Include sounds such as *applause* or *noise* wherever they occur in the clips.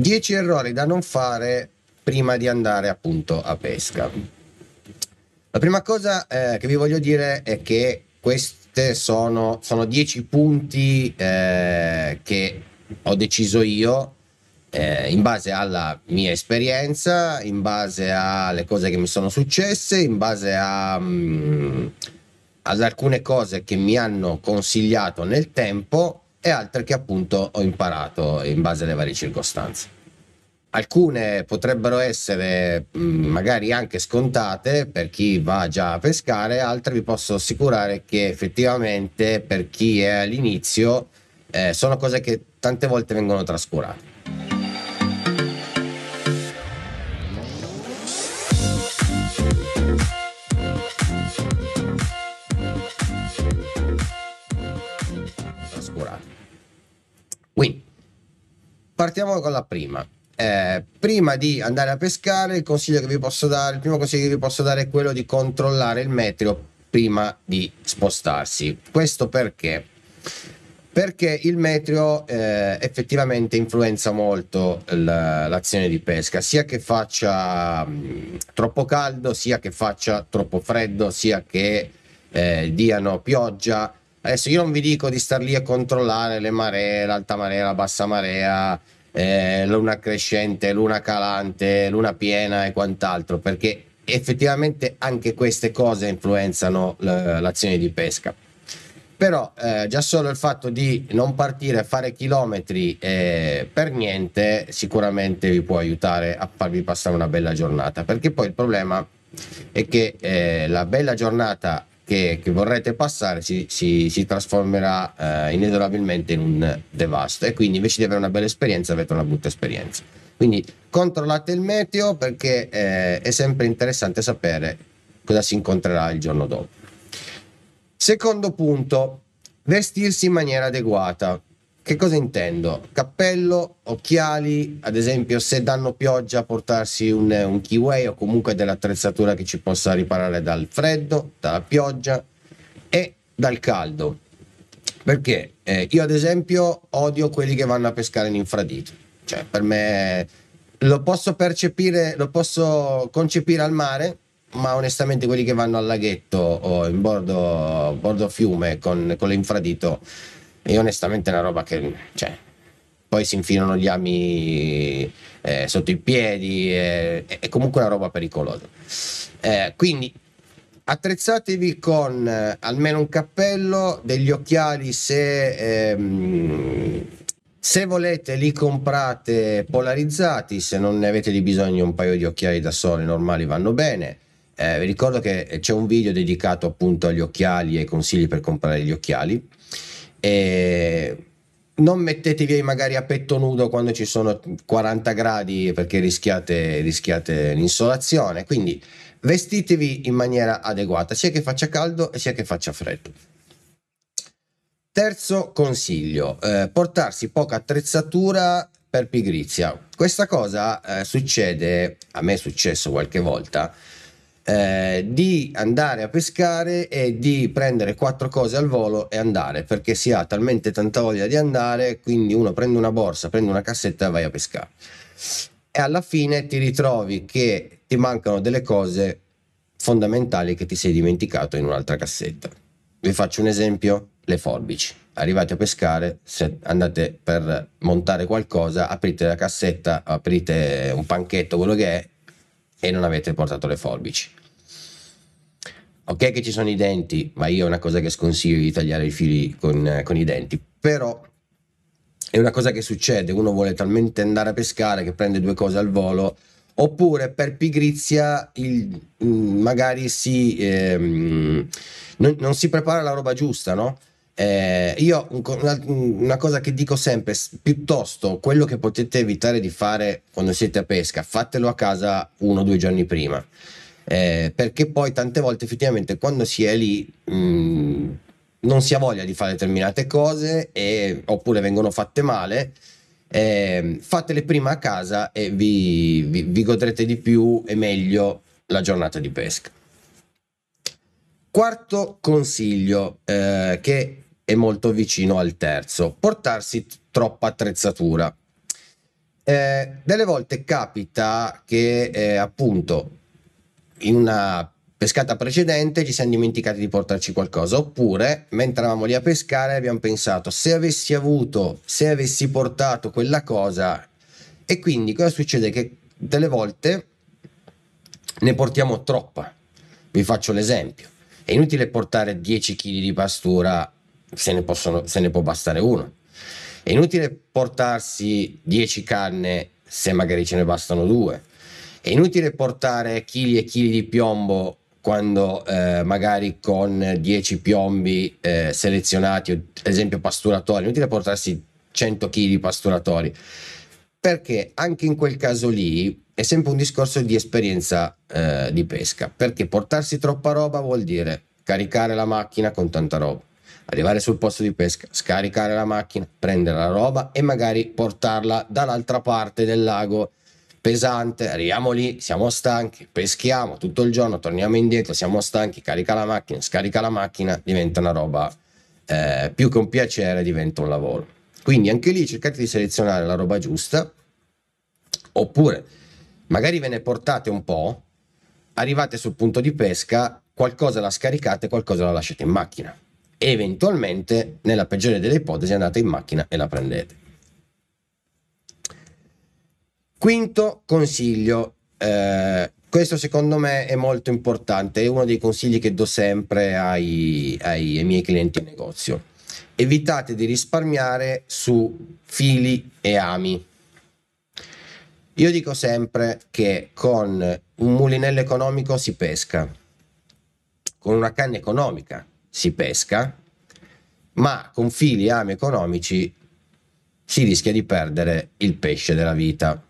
10 errori da non fare prima di andare appunto a pesca. La prima cosa eh, che vi voglio dire è che queste sono, sono 10 punti eh, che ho deciso io eh, in base alla mia esperienza, in base alle cose che mi sono successe, in base a, mh, mm, ad alcune cose che mi hanno consigliato nel tempo e altre che appunto ho imparato in base alle varie circostanze. Alcune potrebbero essere mm, magari anche scontate per chi va già a pescare, altre vi posso assicurare che effettivamente per chi è all'inizio eh, sono cose che tante volte vengono trascurate. Partiamo con la prima. Eh, prima di andare a pescare, il consiglio che vi posso dare, il primo consiglio che vi posso dare è quello di controllare il meteo prima di spostarsi. Questo perché? Perché il meteo eh, effettivamente influenza molto l'azione di pesca, sia che faccia mh, troppo caldo, sia che faccia troppo freddo, sia che eh, diano pioggia, Adesso io non vi dico di star lì a controllare le maree, l'alta marea, la bassa marea, eh, luna crescente, luna calante, luna piena e quant'altro, perché effettivamente anche queste cose influenzano l'azione di pesca. Però eh, già solo il fatto di non partire a fare chilometri eh, per niente sicuramente vi può aiutare a farvi passare una bella giornata, perché poi il problema è che eh, la bella giornata che, che vorrete passare si, si, si trasformerà eh, inesorabilmente in un devasto e quindi invece di avere una bella esperienza avete una brutta esperienza. Quindi controllate il meteo perché eh, è sempre interessante sapere cosa si incontrerà il giorno dopo. Secondo punto, vestirsi in maniera adeguata. Che cosa intendo? Cappello, occhiali, ad esempio se danno pioggia portarsi un, un keyway o comunque dell'attrezzatura che ci possa riparare dal freddo, dalla pioggia e dal caldo. Perché eh, io ad esempio odio quelli che vanno a pescare in infradito. Cioè per me lo posso percepire, lo posso concepire al mare, ma onestamente quelli che vanno al laghetto o in bordo, bordo fiume con, con l'infradito e onestamente è una roba che cioè, poi si infilano gli ami eh, sotto i piedi, eh, è comunque una roba pericolosa. Eh, quindi attrezzatevi con eh, almeno un cappello, degli occhiali se, ehm, se volete li comprate polarizzati, se non ne avete di bisogno un paio di occhiali da sole normali vanno bene. Eh, vi ricordo che c'è un video dedicato appunto agli occhiali e ai consigli per comprare gli occhiali e non mettetevi magari a petto nudo quando ci sono 40 gradi perché rischiate, rischiate l'insolazione. Quindi vestitevi in maniera adeguata, sia che faccia caldo sia che faccia freddo. Terzo consiglio, eh, portarsi poca attrezzatura per pigrizia. Questa cosa eh, succede, a me è successo qualche volta, eh, di andare a pescare e di prendere quattro cose al volo e andare perché si ha talmente tanta voglia di andare quindi uno prende una borsa prende una cassetta e vai a pescare. E alla fine ti ritrovi che ti mancano delle cose fondamentali che ti sei dimenticato in un'altra cassetta. Vi faccio un esempio le forbici. Arrivate a pescare se andate per montare qualcosa aprite la cassetta aprite un panchetto quello che è e non avete portato le forbici. Ok che ci sono i denti, ma io è una cosa che sconsiglio di tagliare i fili con, con i denti, però è una cosa che succede, uno vuole talmente andare a pescare che prende due cose al volo, oppure per pigrizia il, mm, magari si, ehm, non, non, si prepara la roba giusta, no? Eh, io una, una, cosa che dico sempre, piuttosto quello che potete evitare di fare quando siete a pesca, fatelo a casa uno o due giorni prima. Eh, perché poi tante volte effettivamente quando si è lì mh, mm, non si ha voglia di fare determinate cose e, oppure vengono fatte male. Eh, fatele prima a casa e vi, vi, vi godrete di più e meglio la giornata di pesca. Quarto consiglio eh, che è molto vicino al terzo, portarsi troppa attrezzatura. Eh, delle volte capita che eh, appunto in una pescata precedente ci siamo dimenticati di portarci qualcosa oppure mentre eravamo lì a pescare abbiamo pensato se avessi avuto se avessi portato quella cosa e quindi cosa succede? Che delle volte ne portiamo troppa. Vi faccio l'esempio è inutile portare 10 kg di pastura se ne, possono, se ne può bastare uno. È inutile portarsi 10 canne se magari ce ne bastano due. È inutile portare chili e chili di piombo quando eh, magari con 10 piombi eh, selezionati, ad esempio pasturatori, inutile portarsi 100 kg di pasturatori, perché anche in quel caso lì è sempre un discorso di esperienza eh, di pesca, perché portarsi troppa roba vuol dire caricare la macchina con tanta roba arrivare sul posto di pesca, scaricare la macchina, prendere la roba e magari portarla dall'altra parte del lago pesante, arriviamo lì, siamo stanchi, peschiamo tutto il giorno, torniamo indietro, siamo stanchi, carica la macchina, scarica la macchina, diventa una roba eh, più che un piacere, diventa un lavoro. Quindi anche lì cercate di selezionare la roba giusta, oppure magari ve ne portate un po', arrivate sul punto di pesca, qualcosa la scaricate, qualcosa la lasciate in macchina eventualmente, nella peggiore delle ipotesi, andate in macchina e la prendete. Quinto consiglio, eh, questo secondo me è molto importante, è uno dei consigli che do sempre ai, ai, ai miei clienti in negozio. Evitate di risparmiare su fili e ami. Io dico sempre che con un mulinello economico si pesca, con una canna economica si pesca, ma con fili e ami economici si rischia di perdere il pesce della vita.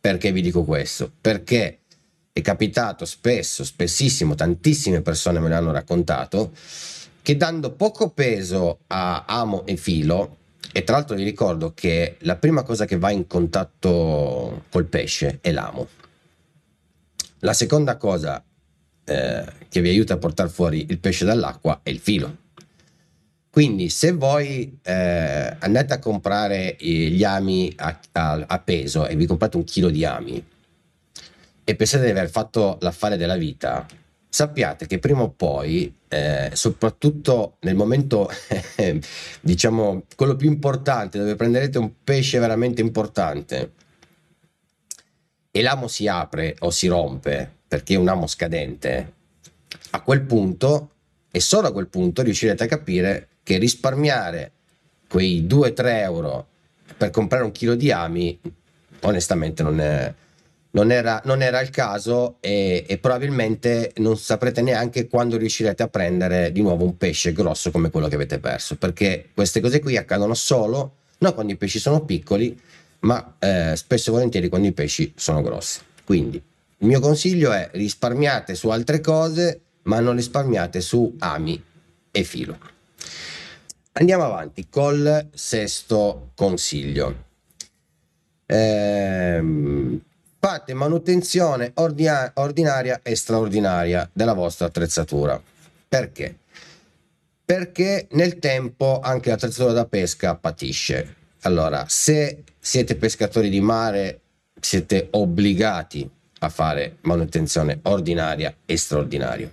Perché vi dico questo? Perché è capitato spesso, spessissimo, tantissime persone me l'hanno raccontato, che dando poco peso a amo e filo, e tra l'altro vi ricordo che la prima cosa che va in contatto col pesce è l'amo. La seconda cosa eh, che vi aiuta a portare fuori il pesce dall'acqua è il filo. Quindi se voi eh, andate a comprare gli ami a, a, a, peso e vi comprate un chilo di ami e pensate di aver fatto l'affare della vita, sappiate che prima o poi, eh, soprattutto nel momento, *laughs* diciamo, quello più importante, dove prenderete un pesce veramente importante e l'amo si apre o si rompe, perché è un amo scadente, a quel punto e solo a quel punto riuscirete a capire che risparmiare quei 2-3 euro per comprare un chilo di ami onestamente non, è, non, era, non era, il caso e, e, probabilmente non saprete neanche quando riuscirete a prendere di nuovo un pesce grosso come quello che avete perso perché queste cose qui accadono solo non quando i pesci sono piccoli ma eh, spesso e volentieri quando i pesci sono grossi. Quindi il mio consiglio è risparmiate su altre cose, ma non risparmiate su ami e filo. Andiamo avanti col sesto consiglio. Ehm, fate manutenzione ordina- ordinaria e straordinaria della vostra attrezzatura. Perché? Perché nel tempo anche l'attrezzatura da pesca patisce. Allora, se siete pescatori di mare, siete obbligati a fare manutenzione ordinaria e straordinaria.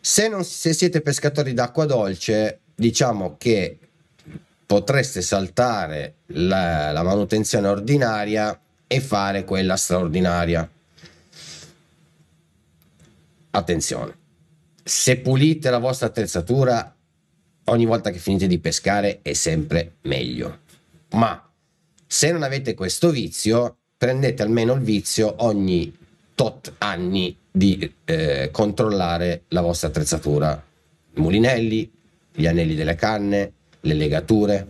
Se, non, se siete pescatori d'acqua dolce, diciamo che potreste saltare la, la manutenzione ordinaria e fare quella straordinaria. Attenzione, se pulite la vostra attrezzatura ogni volta che finite di pescare è sempre meglio. Ma se non avete questo vizio, prendete almeno il vizio ogni tot anni di eh, controllare la vostra attrezzatura, i mulinelli, gli anelli delle canne, le legature,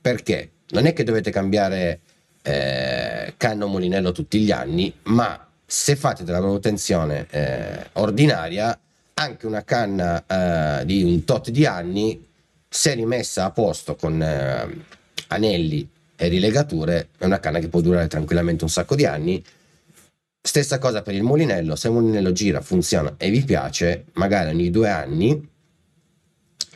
perché? Non è che dovete cambiare eh, canna o mulinello tutti gli anni, ma se fate della manutenzione eh, ordinaria, anche una canna eh, di un tot di anni, se rimessa a posto con eh, anelli e rilegature è una canna che può durare tranquillamente un sacco di anni. Stessa cosa per il mulinello, se il mulinello gira, funziona e vi piace, magari ogni due anni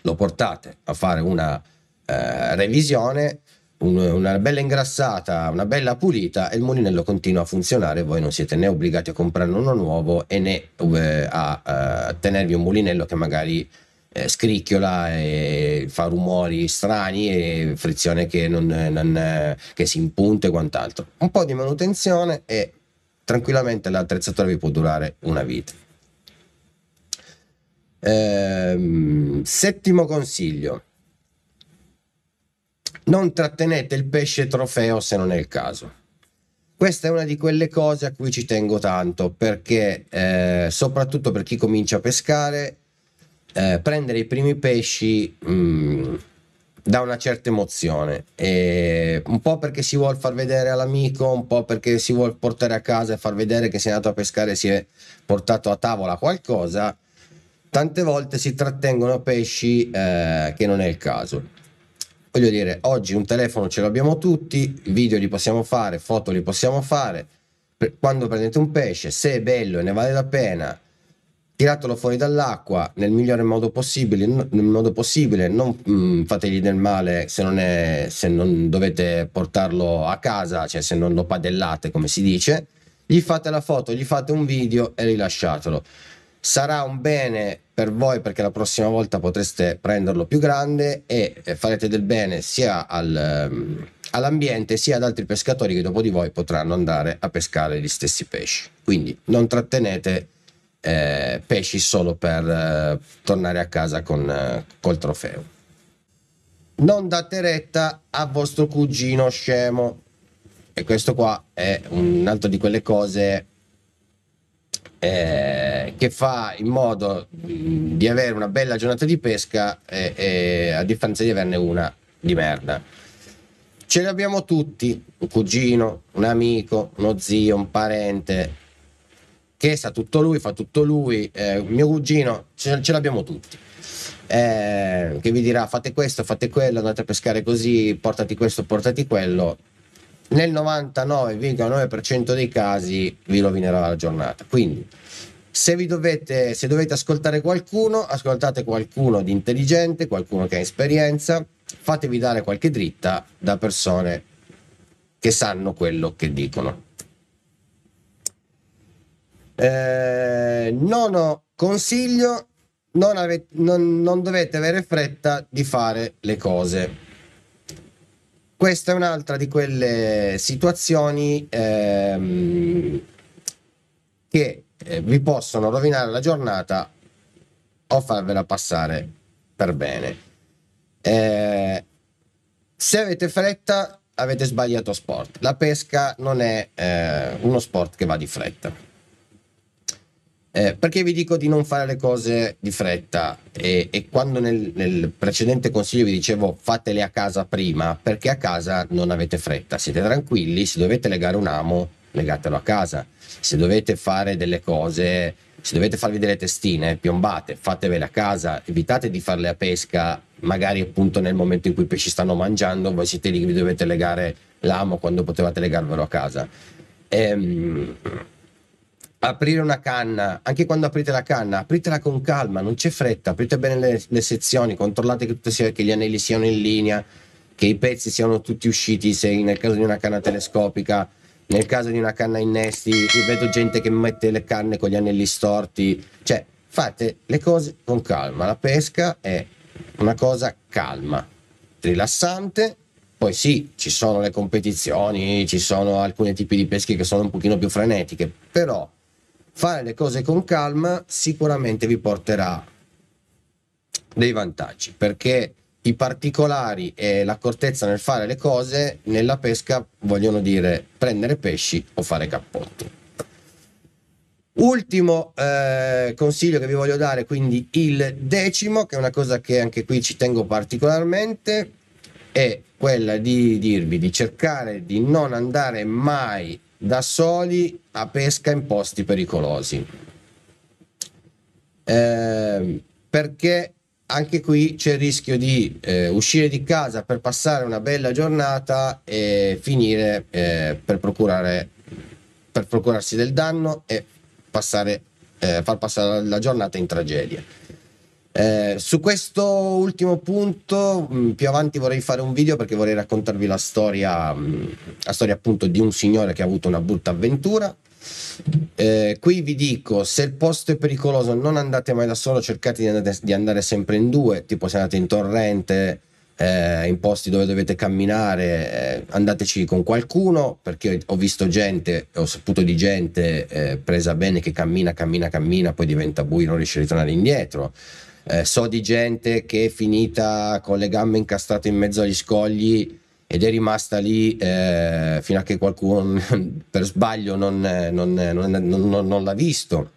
lo portate a fare una eh, revisione un, una bella ingrassata, una bella pulita e il mulinello continua a funzionare, voi non siete né obbligati a comprare uno nuovo e né eh, a, a, tenervi un mulinello che magari eh, scricchiola e fa rumori strani e frizione che, non, non, che si impunta e quant'altro. Un po' di manutenzione e tranquillamente l'attrezzatura vi può durare una vita. Ehm, settimo consiglio non trattenete il pesce trofeo se non è il caso. Questa è una di quelle cose a cui ci tengo tanto perché, eh, soprattutto per chi comincia a pescare, eh, prendere i primi pesci mh, mm, dà una certa emozione. E un po' perché si vuole far vedere all'amico, un po' perché si vuole portare a casa e far vedere che si è andato a pescare e si è portato a tavola qualcosa. Tante volte si trattengono pesci eh, che non è il caso voglio dire, oggi un telefono ce l'abbiamo tutti, video li possiamo fare, foto li possiamo fare. Quando prendete un pesce, se è bello e ne vale la pena, tiratelo fuori dall'acqua nel migliore modo possibile, nel modo possibile. Non mh, mm, fategli del male se non, è, se non dovete portarlo a casa, cioè se non lo padellate come si dice, gli fate la foto, gli fate un video e rilasciatelo. Sarà un bene per voi perché la prossima volta potreste prenderlo più grande e farete del bene sia al, um, all'ambiente sia ad altri pescatori che dopo di voi potranno andare a pescare gli stessi pesci. Quindi non trattenete eh, pesci solo per eh, tornare a casa con, eh, col trofeo. Non date retta a vostro cugino scemo. E questo qua è un altro di quelle cose eh, che fa in modo mh, di avere una bella giornata di pesca eh, eh, a differenza di averne una di merda. Ce li abbiamo tutti, un cugino, un amico, uno zio, un parente, che sa tutto lui, fa tutto lui, eh, mio cugino, ce, ce l'abbiamo tutti. Eh, che vi dirà fate questo, fate quello, andate a pescare così, portati questo, portati quello nel 99,9% dei casi vi rovinerà la giornata. Quindi, se, dovete, se dovete ascoltare qualcuno, ascoltate qualcuno di intelligente, qualcuno che ha esperienza, fatevi dare qualche dritta da persone che sanno quello che dicono. Eh, nono consiglio, non, avete, non, non dovete avere fretta di fare le cose questa è un'altra di quelle situazioni ehm, che eh, vi possono rovinare la giornata o farvela passare per bene. Eh, se avete fretta, avete sbagliato sport. La pesca non è eh, uno sport che va di fretta. Eh, perché vi dico di non fare le cose di fretta e, e quando nel, nel, precedente consiglio vi dicevo fatele a casa prima, perché a casa non avete fretta, siete tranquilli, se dovete legare un amo, legatelo a casa, se dovete fare delle cose, se dovete farvi delle testine, piombate, fatevele a casa, evitate di farle a pesca, magari appunto nel momento in cui i pesci stanno mangiando, voi siete lì che vi dovete legare l'amo quando potevate legarvelo a casa. Ehm, aprire una canna, anche quando aprite la canna, apritela con calma, non c'è fretta, aprite bene le, le sezioni, controllate che, sia, che, gli anelli siano in linea, che i pezzi siano tutti usciti, se nel caso di una canna telescopica, nel caso di una canna innesti, io vedo gente che mette le canne con gli anelli storti, cioè fate le cose con calma, la pesca è una cosa calma, rilassante, poi sì, ci sono le competizioni, ci sono alcuni tipi di pesche che sono un pochino più frenetiche, però fare le cose con calma sicuramente vi porterà dei vantaggi perché i particolari e l'accortezza nel fare le cose nella pesca vogliono dire prendere pesci o fare cappotti. Ultimo eh, consiglio che vi voglio dare, quindi il decimo, che è una cosa che anche qui ci tengo particolarmente, è quella di dirvi di cercare di non andare mai da soli a pesca in posti pericolosi. Eh, perché anche qui c'è il rischio di eh, uscire di casa per passare una bella giornata e finire eh, per, procurare, per procurarsi del danno e passare, eh, far passare la giornata in tragedia. Eh, su questo ultimo punto, mh, mm, più avanti vorrei fare un video perché vorrei raccontarvi la storia, mh, mm, la storia appunto di un signore che ha avuto una brutta avventura. Eh, qui vi dico, se il posto è pericoloso non andate mai da solo, cercate di andare, di andare sempre in due, tipo se andate in torrente, eh, in posti dove dovete camminare, eh, andateci con qualcuno, perché ho visto gente, ho saputo di gente eh, presa bene che cammina, cammina, cammina, poi diventa buio, non riesce a ritornare indietro. Eh, so di gente che è finita con le gambe incastrate in mezzo agli scogli ed è rimasta lì eh, fino a che qualcuno *laughs* per sbaglio non, non, non, non l'ha visto.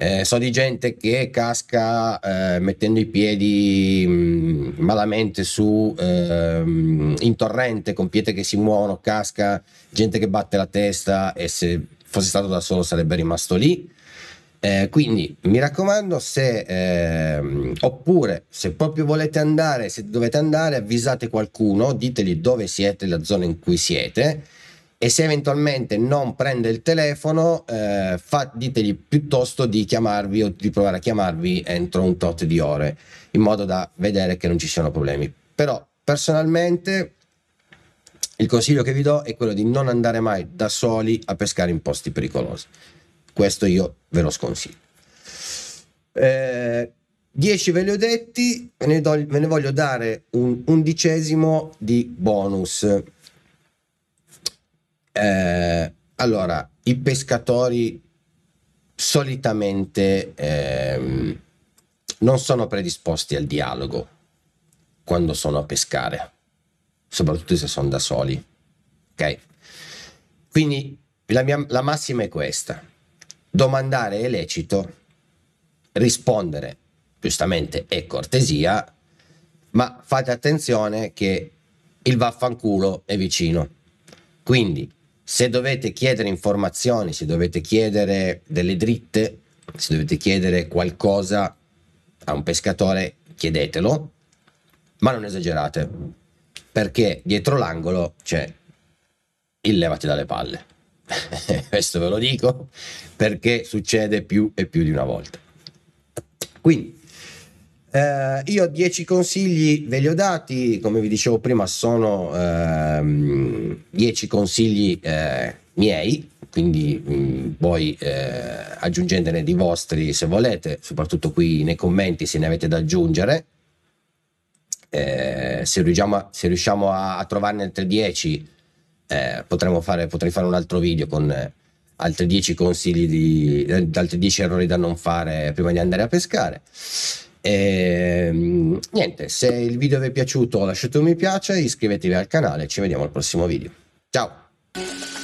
Eh, so di gente che casca eh, mettendo i piedi mh, mm, malamente su eh, in torrente con pietre che si muovono, casca, gente che batte la testa e se fosse stato da solo sarebbe rimasto lì. Eh, quindi mi raccomando, se eh, oppure se proprio volete andare, se dovete andare, avvisate qualcuno, ditegli dove siete, la zona in cui siete e se eventualmente non prende il telefono, eh, fa, ditegli piuttosto di chiamarvi o di provare a chiamarvi entro un tot di ore, in modo da vedere che non ci siano problemi. Però personalmente il consiglio che vi do è quello di non andare mai da soli a pescare in posti pericolosi. Questo io ve lo sconsiglio. Eh, 10 ve li ho detti, ve ne, do, ve ne voglio dare un undicesimo di bonus eh, allora, i pescatori solitamente ehm, non sono predisposti al dialogo quando sono a pescare, soprattutto se sono da soli. Ok? Quindi la, mia, la massima è questa: domandare è lecito, rispondere giustamente è cortesia, ma fate attenzione che il vaffanculo è vicino. Quindi se dovete chiedere informazioni, se dovete chiedere delle dritte, se dovete chiedere qualcosa a un pescatore, chiedetelo, ma non esagerate, perché dietro l'angolo c'è il levati dalle palle. Questo ve lo dico perché succede più e più di una volta. Quindi eh, io 10 consigli ve li ho dati, come vi dicevo prima, sono 10 ehm, consigli eh, miei, quindi mh, mm, voi eh, aggiungetene di vostri se volete, soprattutto qui nei commenti se ne avete da aggiungere. Eh, se, riusciamo a, se riusciamo a, a trovarne altre 10, eh, fare, potrei fare un altro video con eh, altri 10 consigli di altri 10 errori da non fare prima di andare a pescare. E, ehm, niente, se il video vi è piaciuto lasciate un mi piace, iscrivetevi al canale, ci vediamo al prossimo video. Ciao!